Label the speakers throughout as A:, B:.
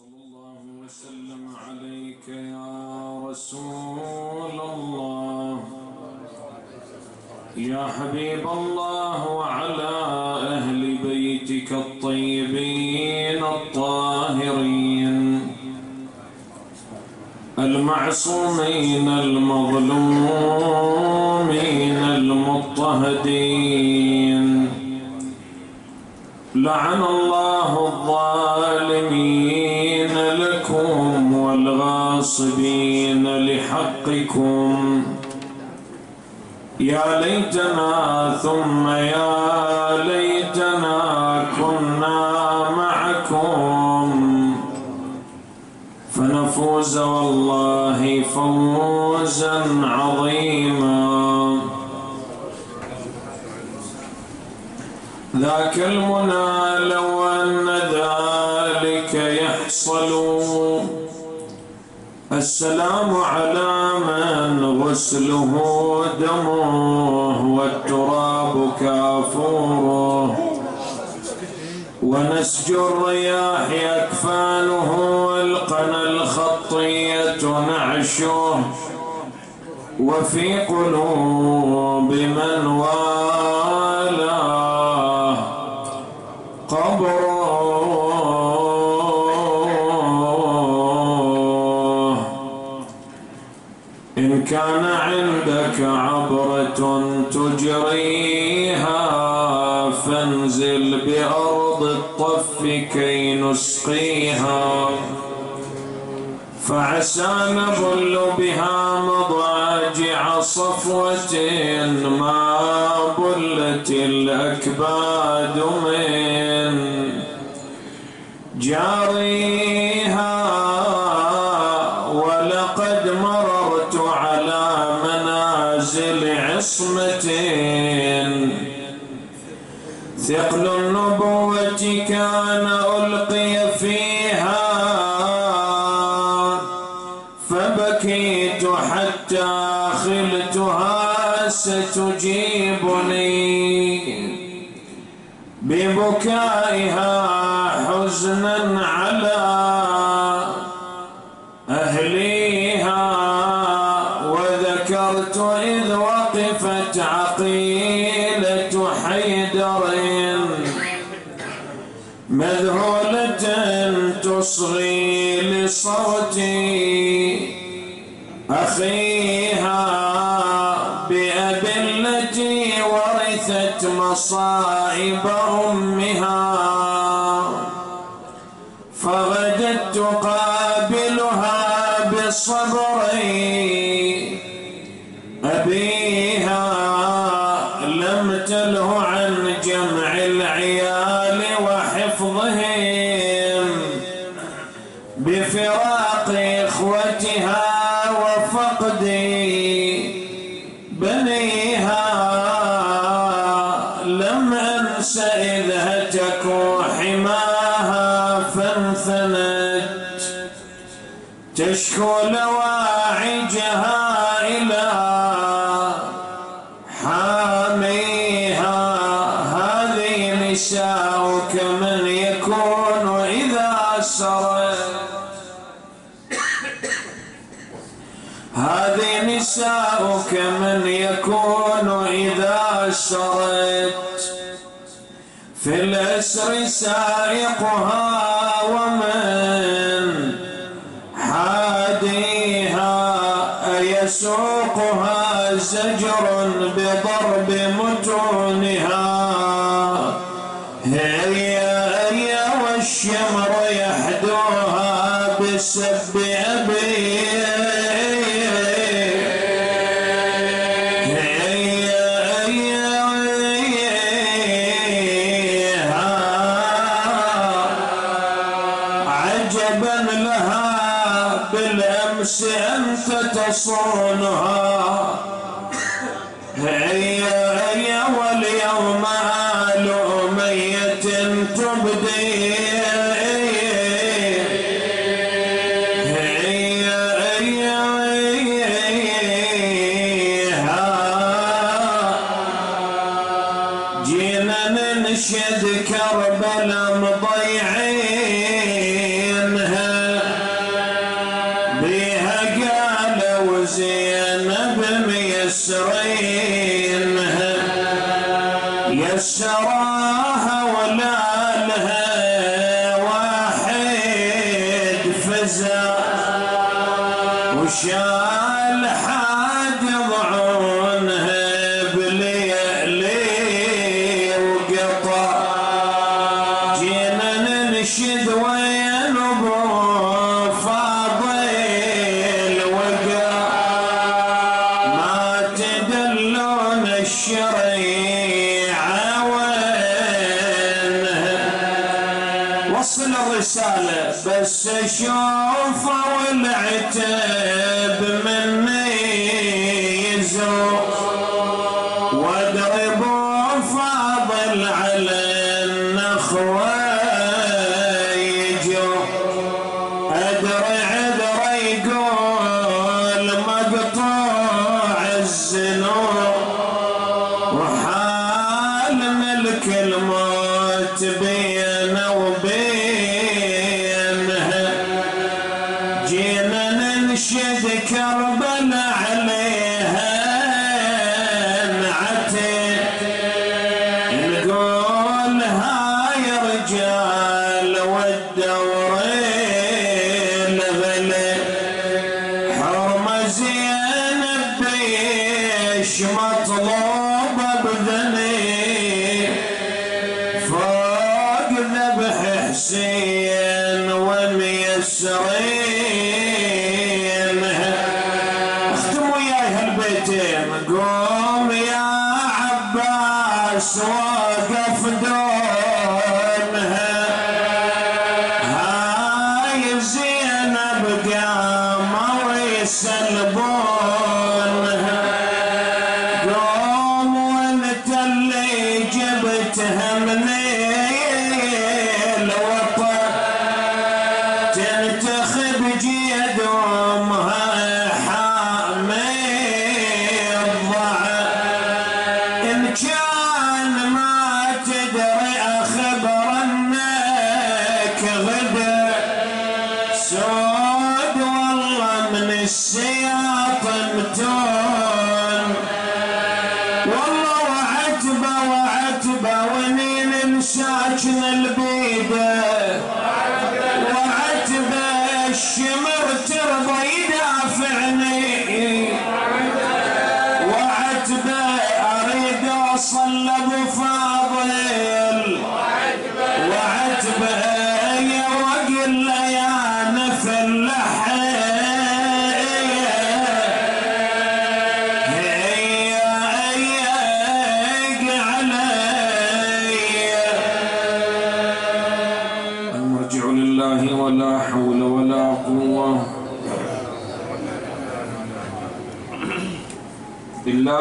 A: صلى الله وسلم عليك يا رسول الله. يا حبيب الله وعلى أهل بيتك الطيبين الطاهرين. المعصومين المظلومين المضطهدين. لعن الله الظالمين. والغاصبين لحقكم. يا ليتنا ثم يا ليتنا كنا معكم. فنفوز والله فوزا عظيما. ذاك المنى لو أن ذلك يحصل. السلام على من غسله دمه والتراب كافوره. ونسج الرياح أكفانه والقنا الخطية نعشه. وفي قلوب من والاه تجريها فانزل بأرض الطف كي نسقيها. فعسى نظل بها مضاجع صفوة ما بلت الأكباد من. جاريها ببكائها حزنا على أهليها. وذكرت إذ وقفت عقيلة حيدر مذهولة تصغي لصوتي أخيها. بأب التي ورثت مصائب في الأسر سائقها ومن حاديها أيسوقها زجر بضرب متونها. جينا ننشد كربلا مضيعينها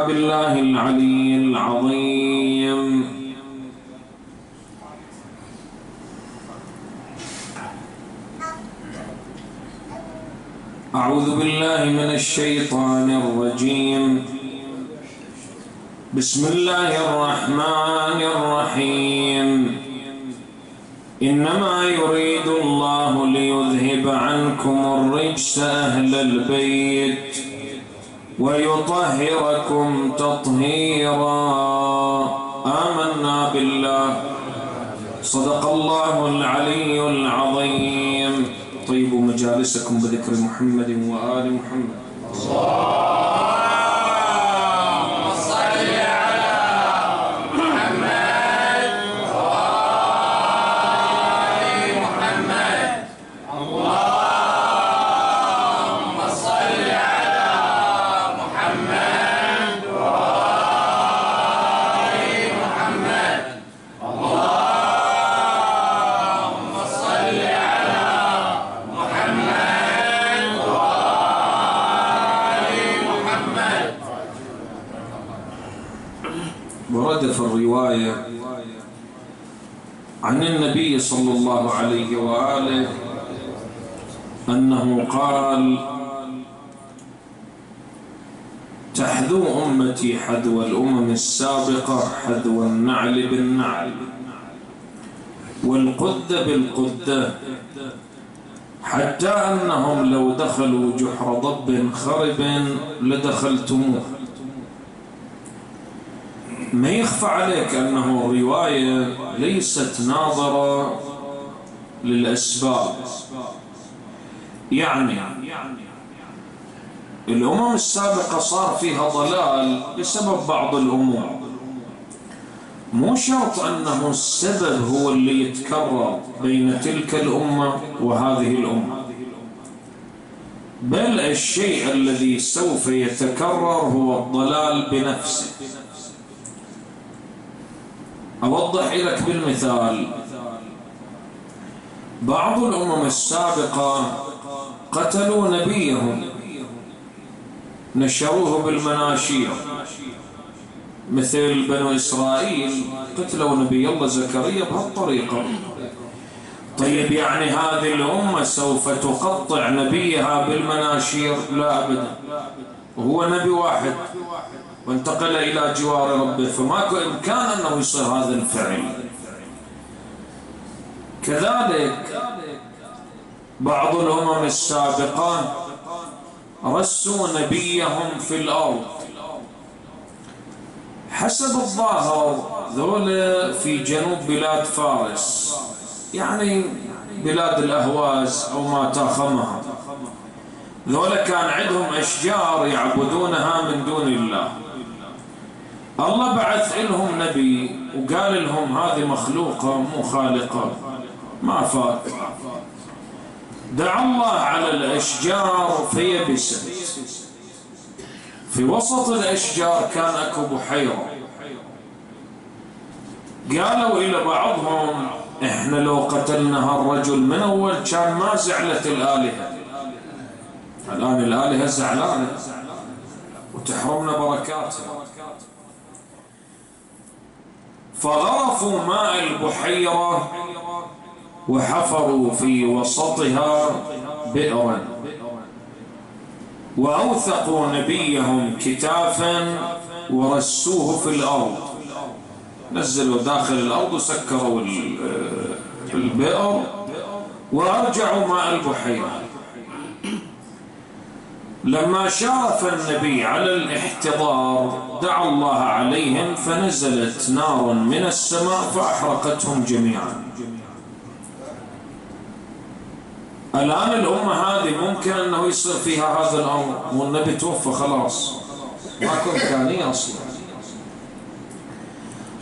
A: بالله العلي العظيم. أعوذ بالله من الشيطان الرجيم. بسم الله الرحمن الرحيم. إنما يريد الله ليذهب عنكم الرجس أهل البيت. ويطهركم تطهيرا. آمنا بالله. صدق الله العلي العظيم. طيبوا مجالسكم بذكر محمد وآل محمد. عليه وآله أنه قال تحذو أمتي حذو الأمم السابقة حذو النعل بالنعل والقدة بالقدة حتى أنهم لو دخلوا جحر ضب خرب لدخلتموه. ما يخفى عليك أنه الرواية ليست ناظرة للأسباب. يعني الأمم السابقة صار فيها ضلال بسبب بعض الأمور. مو شرط أنه السبب هو اللي يتكرر بين تلك الأمة وهذه الأمة. بل الشيء الذي سوف يتكرر هو الضلال بنفسه. أوضح لك بالمثال بعض الأمم السابقة قتلوا نبيهم نشروه بالمناشير. مثل بنو إسرائيل قتلوا نبي الله زكريا بهالطريقة طيب يعني هذه الأمة سوف تقطع نبيها بالمناشير؟ لا أبدا. وهو نبي واحد. وانتقل إلى جوار ربه. فماكو إمكان أنه يصير هذا الفعل. كذلك بعض الأمم السابقة رسوا نبيهم في الأرض. حسب الظاهر ذولا في جنوب بلاد فارس يعني بلاد الأهواز أو ما تاخمها. ذولا كان عندهم أشجار يعبدونها من دون الله. الله بعث لهم نبي وقال لهم هذه مخلوقة مو خالقة ما فات. دعا الله على الأشجار فيبست في وسط الأشجار كان أكو بحيرة. قالوا إلى بعضهم إحنا لو قتلنا هالرجل من أول كان ما زعلت الآلهة. الآن الآلهة زعلانة. وتحرمنا بركاتها. فغرفوا ماء البحيرة. وحفروا في وسطها بئرا. وأوثقوا نبيهم كتافا ورسوه في الأرض. نزلوا داخل الأرض وسكروا البئر وأرجعوا ماء البحيرة. لما شرف النبي على الاحتضار دعا الله عليهم فنزلت نار من السماء فأحرقتهم جميعا. الآن الأمة هذه ممكن أنه يصير فيها هذا الأمر والنبي توفى خلاص. ماكو إمكانية أصلا.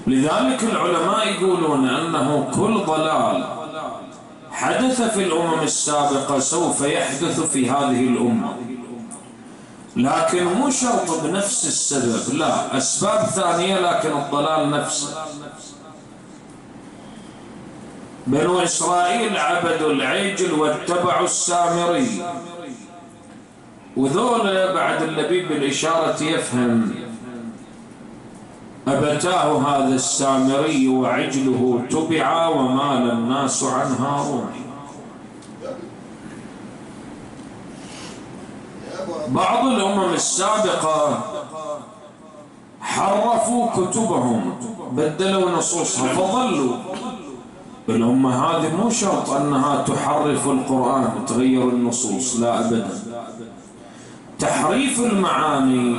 A: لذلك العلماء يقولون أنه كل ضلال حدث في الأمم السابقة سوف يحدث في هذه الأمة. لكن مو شرط بنفس السبب لا. أسباب ثانية لكن الضلال نفسه. بنو إسرائيل عبدوا العجل واتبعوا السامري. وذول بعد اللبيب بالإشارة يفهم أبتاه هذا السامري وعجله تبع ومال الناس عن هارون. بعض الأمم السابقة حرفوا كتبهم بدلوا نصوصها فظلوا. الأمة هذه مو شرط أنها تحرف القرآن تغير النصوص لا أبدا. تحريف المعاني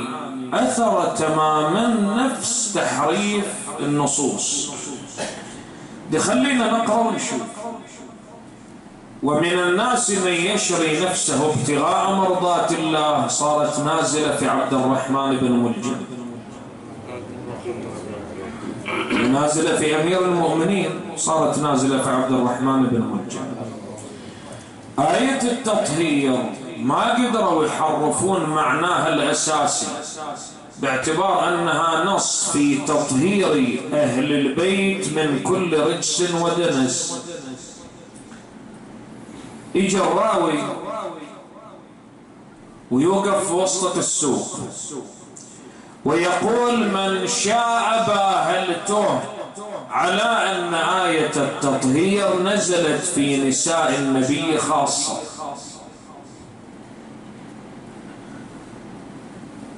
A: أثر تماما نفس تحريف النصوص. خلينا نقرأ ونشوف. ومن الناس من يشري نفسه ابتغاء مرضات الله صارت نازلة في عبد الرحمن بن ملجم نازلة في أمير المؤمنين صارت نازلة في عبد الرحمن بن ملجم آية التطهير ما قدروا يحرفون معناها الأساسي باعتبار أنها نص في تطهير أهل البيت من كل رجس ودنس. يجي الراوي ويوقف في وسط السوق. ويقول من شاء باهلته على أن آية التطهير نزلت في نساء النبي خاصة.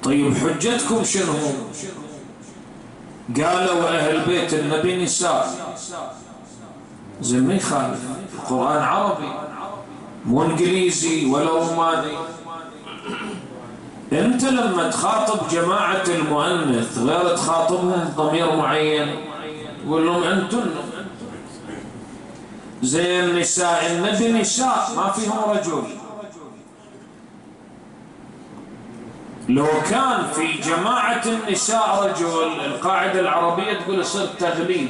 A: طيب حجتكم شنو؟ قالوا أهل بيت النبي نساء. زين ما يخالف القرآن عربي. مو إنجليزي ولا روماني انت لما تخاطب جماعة المؤنث غير تخاطبهم ضمير معين تقول لهم أنتن زي النساء النبي نساء ما فيهم رجل. لو كان في جماعة النساء رجل القاعدة العربية تقول يصير تغليب.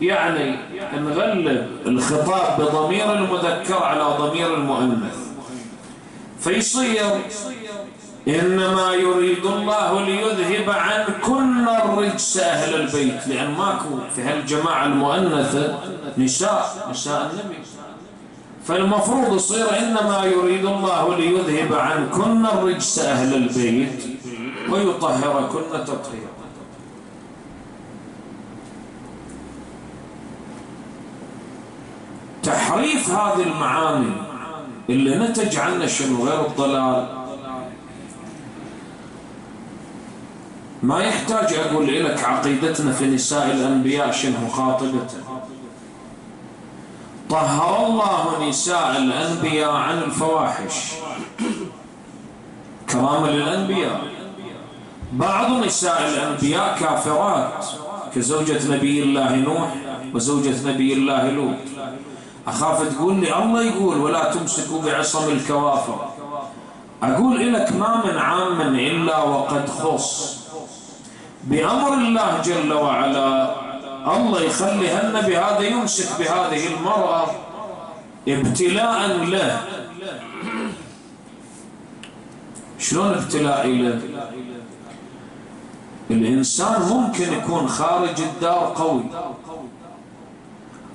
A: يعني نغلب الخطاب بضمير المذكر على ضمير المؤنث. فيصير إنما يريد الله ليذهب عنكن الرجس أهل البيت لأن ماكو في هالجماعة المؤنثة نساء نساء النبي. فالمفروض يصير إنما يريد الله ليذهب عنكن الرجس أهل البيت ويطهركن تطهيرا تحريف هذه المعاني اللي نتج عنه شنو؟ غير الضلال. ما يحتاج أقول لك عقيدتنا في نساء الأنبياء شنو خاطبته طهر الله نساء الأنبياء عن الفواحش. كرامة للأنبياء. بعض نساء الأنبياء كافرات كزوجة نبي الله نوح وزوجة نبي الله لوط. أخاف تقول لي الله يقول ولا تمسكوا بعصم الكوافر. أقول لك ما من عام إلا وقد خص. بأمر الله جل وعلا. الله يخلي هالنبي هذا يمسك بهذه المرأة ابتلاء له. شلون ابتلاء له؟ الإنسان ممكن يكون خارج الدار قوي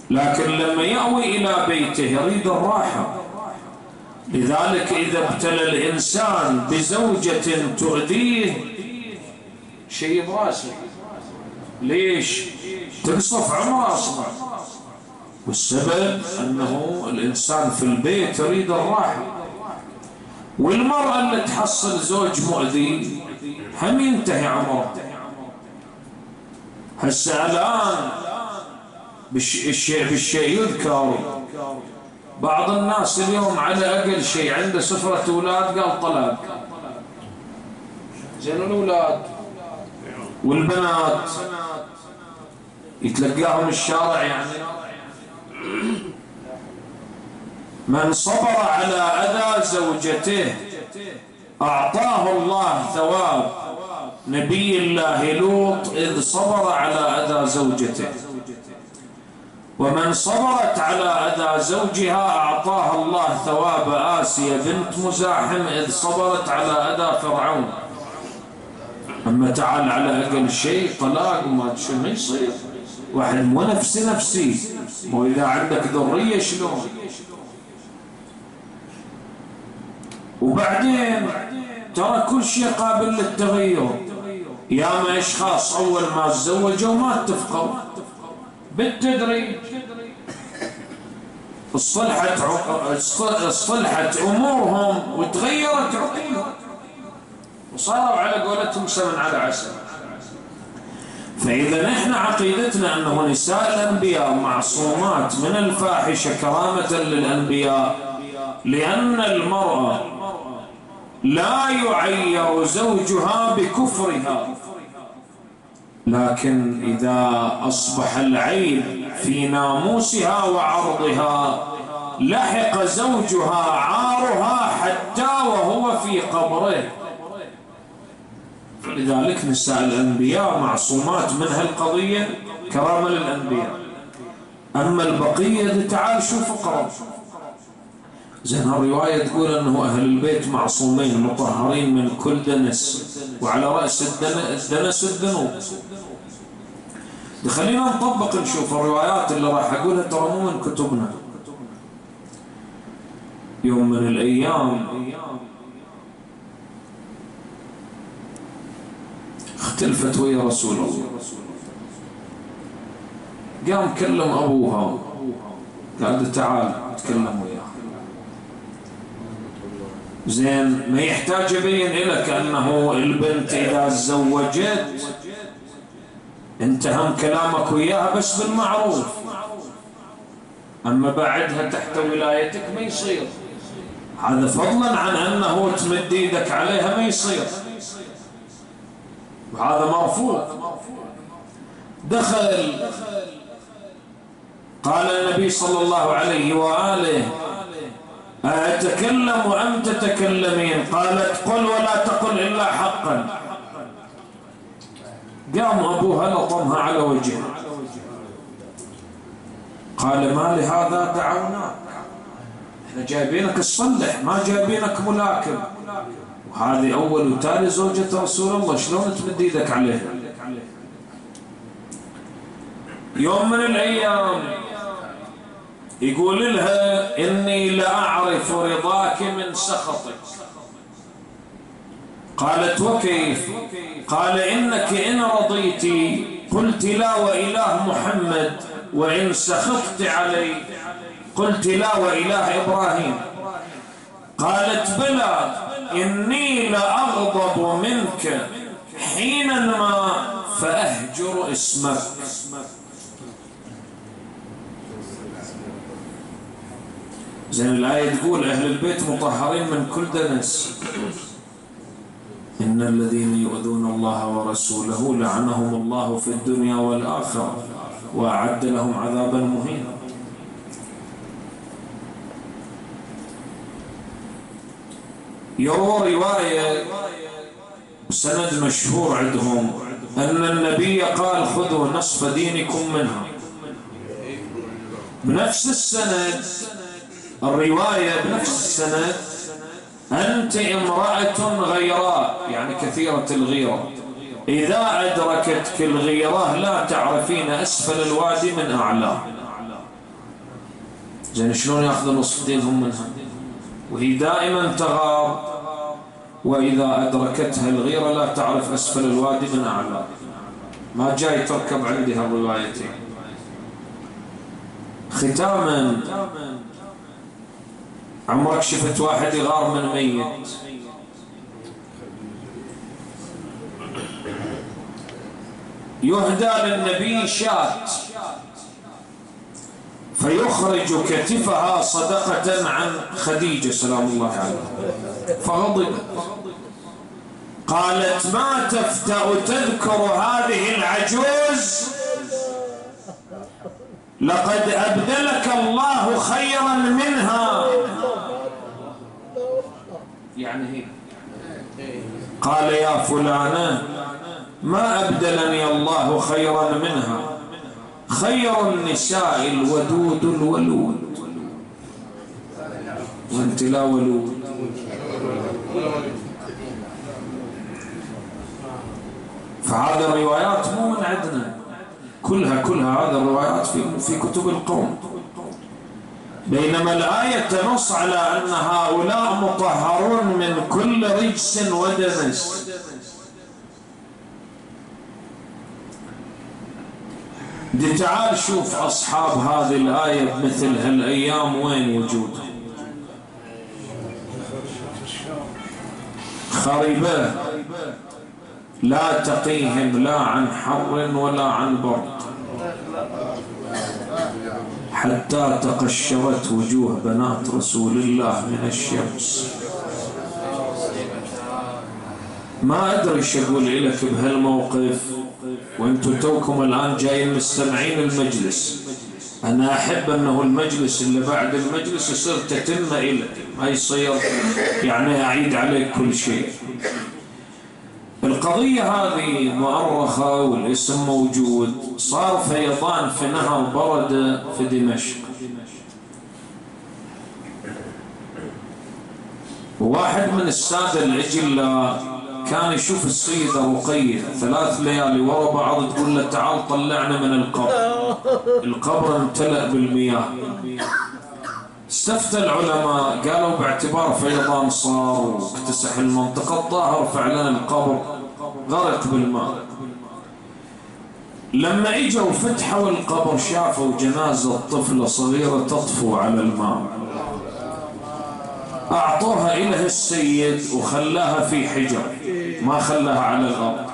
A: لكن لما يأوي إلى بيته يريد الراحة. لذلك إذا ابتلى الإنسان بزوجة تؤذيه شيء براسه ليش؟ تقصف عمره أصلا والسبب أنه الإنسان في البيت يريد الراحة. والمرأة اللي تحصل زوج مؤذي هم ينتهي عمره. هسه الآن بالشيء بالشيء يذكر. بعض الناس اليوم على أقل شيء عنده سفرة أولاد قال طلاق. زين الأولاد؟ والبنات يتلقاهم الشارع يعني. من صبر على أذى زوجته أعطاه الله ثواب. نبي الله لوط إذ صبر على أذى زوجته. ومن صبرت على أذى زوجها أعطاها الله ثواب. آسيا بنت مزاحم إذ صبرت على أذى فرعون. أما تعال على أقل شيء طلاق وما شو ما يصير. واحد مو نفسي نفسي. وإذا عندك ذرية شلون؟ وبعدين ترى كل شيء قابل للتغير. يا ما اشخاص أول ما تزوجوا ما اتفقوا بالتدريج اصلحت اصلحت أمورهم وتغيرت عقولهم. وصاروا على قولتهم سمن على عسل فإذا نحن عقيدتنا أنه نساء الأنبياء معصومات من الفاحشة كرامة للأنبياء لأن المرأة لا يعير زوجها بكفرها. لكن إذا أصبح العيب في ناموسها وعرضها لحق زوجها عارها حتى وهو في قبره. لذلك نساء الأنبياء معصومات من هالقضية كرامة للأنبياء. أما البقية تعال شوف اقرأ زين الرواية تقول أنه أهل البيت معصومين مطهرين من كل دنس وعلى رأس الدنس الذنوب. خلينا نطبق نشوف الروايات اللي راح أقولها ترى مو من كتبنا. يوم من الأيام اختلفت ويا رسول الله. قام كلم أبوها. قال تعال تكلم وياه. زين ما يحتاج يبين لك أنه البنت إذا تزوجت انت هم كلامك وياها بس بالمعروف. أما بعدها تحت ولايتك ما يصير. هذا فضلا عن أنه تمد إيدك عليها ما يصير. وهذا مرفوض. دخل قال النبي صلى الله عليه وآله أتكلم أم تتكلمين؟ قالت قل ولا تقل إلا حقا. قام أبوها لطمها على وجهها قال ما لهذا دعوناك إحنا جايبينك تصلح ما جايبينك ملاكم. وهذه أول وتالي زوجة رسول الله شلون تمد إيدك عليها؟ يوم من الأيام يقول لها إني لأعرف رضاك من سخطك. قالت وكيف؟ قال إنك إن رضيت قلت لا وإله محمد وإن سخطت علي قلت لا وإله إبراهيم. قالت بلى. إني لأغضب منك حينما فأهجر اسمك. زين الآية تقول أهل البيت مطهرين من كل دنس. إن الذين يؤذون الله ورسوله لعنهم الله في الدنيا والآخرة وأعد لهم عذابا مهينا. يروى رواية سند مشهور عندهم أن النبي قال خذوا نصف دينكم منها. بنفس السند الرواية بنفس السند أنت امرأة غيراء يعني كثيرة الغيرة. إذا أدركتك الغيرة لا تعرفين أسفل الوادي من أعلى. زين شلون يأخذ نصف دينهم منها؟ وهي دائما تغار. وإذا أدركتها الغيرة لا تعرف أسفل الوادي من أعلى. ما جاي تركب عندي هالروايتين. ختاما. عمرك شفت واحد يغار من ميت. يهدى للنبي شات. فيخرج كتفها صدقة عن خديجة سلام الله عليها. فغضب قالت ما تفتأ تذكر هذه العجوز؟ لقد أبدلك الله خيرا منها. يعني هي. قال يا فلانة ما أبدلني الله خيرا منها؟ خير النساء الودود الولود. وانت لا ولود. فهذه الروايات مو من عندنا. كلها كلها هذه الروايات في في كتب القوم. بينما الآية تنص على أن هؤلاء مطهرون من كل رجس ودنس. دي تعال شوف أصحاب هذه الآية بمثل هالأيام وين وجودهم خربة لا تقيهم لا عن حر ولا عن برد. حتى تقشرت وجوه بنات رسول الله من الشمس. ما أدري إيش أقول لك بهالموقف وأنتم توكم الآن جايين مستمعين المجلس. أنا أحب أنه المجلس اللي بعد المجلس يصير تتم إلى ما يصير يعني أعيد عليك كل شيء. القضية هذه مؤرخة والاسم موجود. صار فيضان في نهر برد في دمشق. واحد من السادة العجلاء كان يشوف السيدة رقية ثلاث ليالي ورا بعض تقول له تعال طلعنا من القبر. القبر امتلأ بالمياه. استفتى العلماء قالوا باعتبار فيضان صار واكتسح المنطقة الظاهر فعلا القبر غرق بالماء. لما اجوا فتحوا القبر شافوا جنازة طفلة صغيرة تطفو على الماء. أعطوها إله السيد وخلاها في حجر. ما خلاها على الأرض.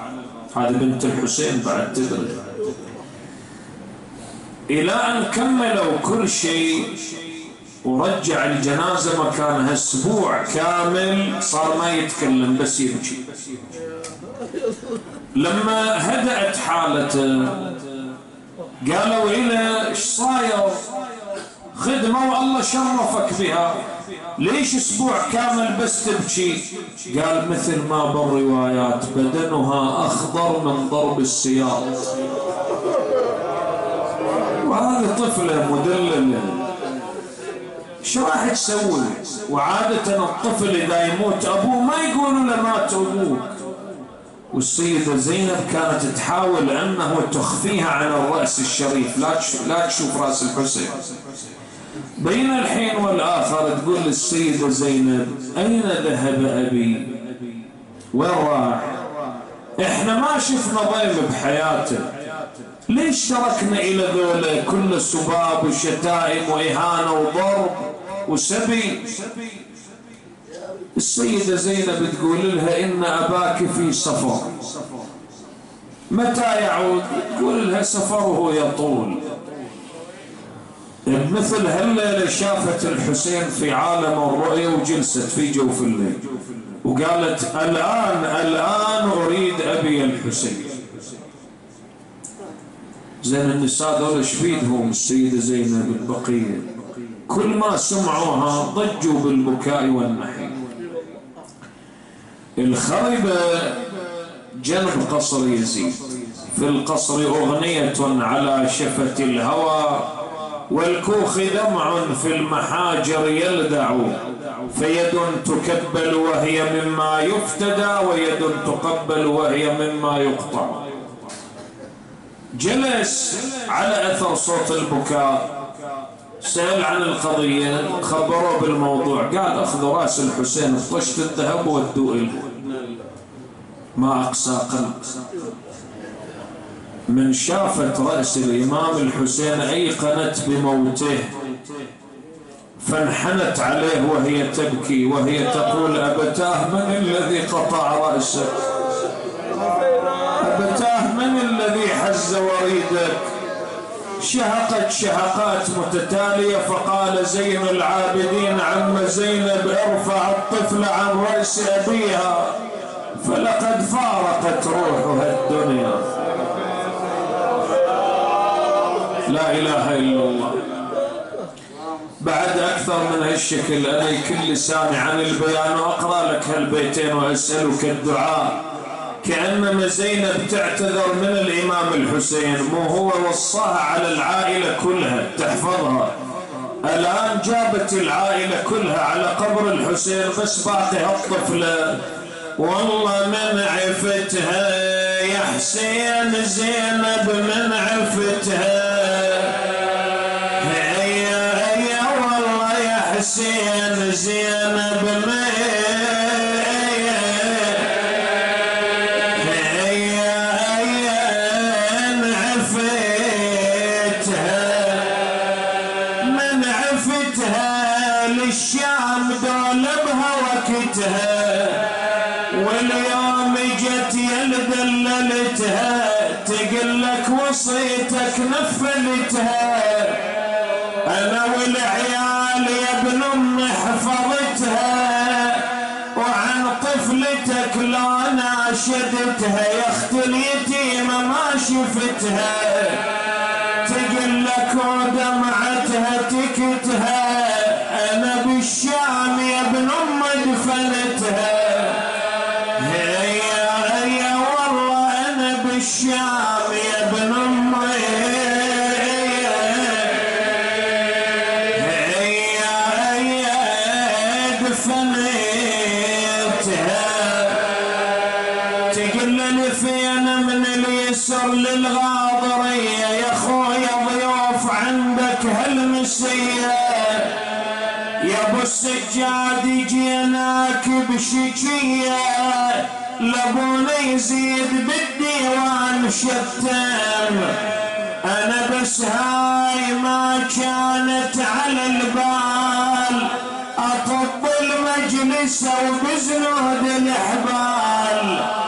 A: هذه بنت الحسين بعد تدري إلى أن كملوا كل شيء ورجع الجنازة مكانها أسبوع كامل صار ما يتكلم بس يبكي لما هدأت حالته قالوا إلى إيش صاير؟ خدمة والله شرفك بها. ليش أسبوع كامل بس تبكي قال مثل ما بالروايات بدنها أخضر من ضرب السياط وهذه طفلة مدللة شو راح تسوي؟ وعادة الطفل إذا يموت أبوه ما يقولوا له مات أبوك والسيدة زينب كانت تحاول أنه تخفيها عن الرأس الشريف. لا لا تشوف رأس الحسين. بين الحين والآخر تقول للسيدة زينب أين ذهب أبي؟ وين راح إحنا ما شفنا ضيم بحياته. ليش تركنا إلى ذولا كل سباب وشتائم وإهانة وضرب وسبي؟ السيدة زينب تقول لها إن أباك في سفر. متى يعود؟ تقول لها سفره يطول. مثل هالليلة شافت الحسين في عالم الرؤية وجلست في جوف الليل. وقالت الآن الآن أريد أبي الحسين. زين النساء دول بيدهم السيدة زينب البقية؟ كل ما سمعوها ضجوا بالبكاء والنحي الخربة جنب قصر يزيد. في القصر أغنية على شفة الهوى والكوخ دمع في المحاجر يلدع. فيد تكبل وهي مما يفتدى ويد تقبل وهي مما يقطع. جلس على أثر صوت البكاء سأل عن القضية خبروه بالموضوع قال أخذوا رأس الحسين طشت الذهب ودوا ما أقسى قلب من شافت رأس الإمام الحسين أيقنت بموته فانحنت عليه وهي تبكي وهي تقول أبتاه من الذي قطع رأسك؟ أبتاه من الذي حز وريدك؟ شهقت شهقات متتالية فقال زين العابدين عم زينب ارفع الطفل عن رأس أبيها فلقد فارقت روحها الدنيا. لا إله إلا الله. بعد أكثر من هالشكل أنا كل سامع عن البيان وأقرأ لك هالبيتين وأسألك الدعاء. كأنما زينب تعتذر من الإمام الحسين مو هو وصاها على العائلة كلها تحفظها. الآن جابت العائلة كلها على قبر الحسين بس باقي هالطفلة والله من عفتها يا حسين زينب من عفتها. حسين زينب من عفتها للشام دول بها وقتها واليوم جت يلدللتها تقول لك وصيتك نفلتها. ناشدتها يا اخت اليتيمه ما شفتها. تقول لك عندك هالمسية يا أبو السجاد جيناك بشكية لابونا يزيد بالديوان شتم. أنا بس هاي ما كانت على البال. أطب المجلس وبزنود الأحبال.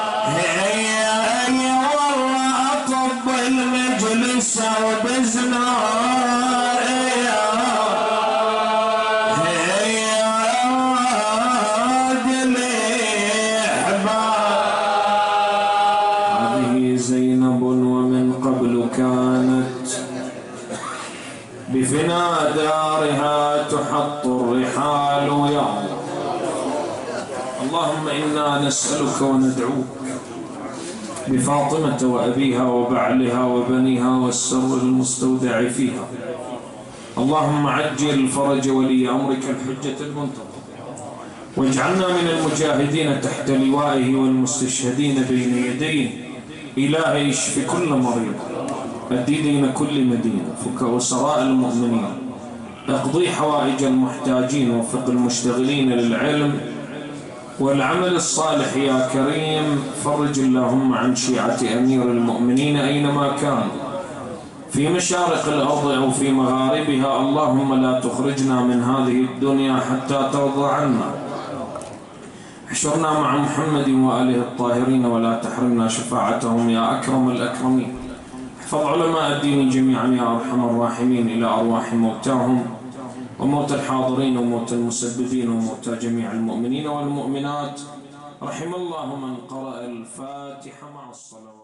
A: نسألك وندعوك بفاطمة وأبيها وبعلها وبنيها والسر المستودع فيها. اللهم عجل فرج ولي أمرك الحجة المنتظر واجعلنا من المجاهدين تحت لوائه والمستشهدين بين يديه. إلهي اشف كل مريض. أدي دين كل مدينة فك أسراء المؤمنين. اقضي حوائج المحتاجين وفق المشتغلين للعلم والعمل الصالح يا كريم فرج اللهم عن شيعة أمير المؤمنين أينما كان في مشارق الأرض أو في مغاربها اللهم لا تخرجنا من هذه الدنيا حتى ترضى عنا. احشرنا مع محمد وآله الطاهرين ولا تحرمنا شفاعتهم يا أكرم الأكرمين. احفظ علماء الدين جميعا يا أرحم الراحمين إلى أرواح موتاهم. وموت الحاضرين وموت المسببين وموتى جميع المؤمنين والمؤمنات. رحم الله من قرأ الفاتحة مع الصلوات.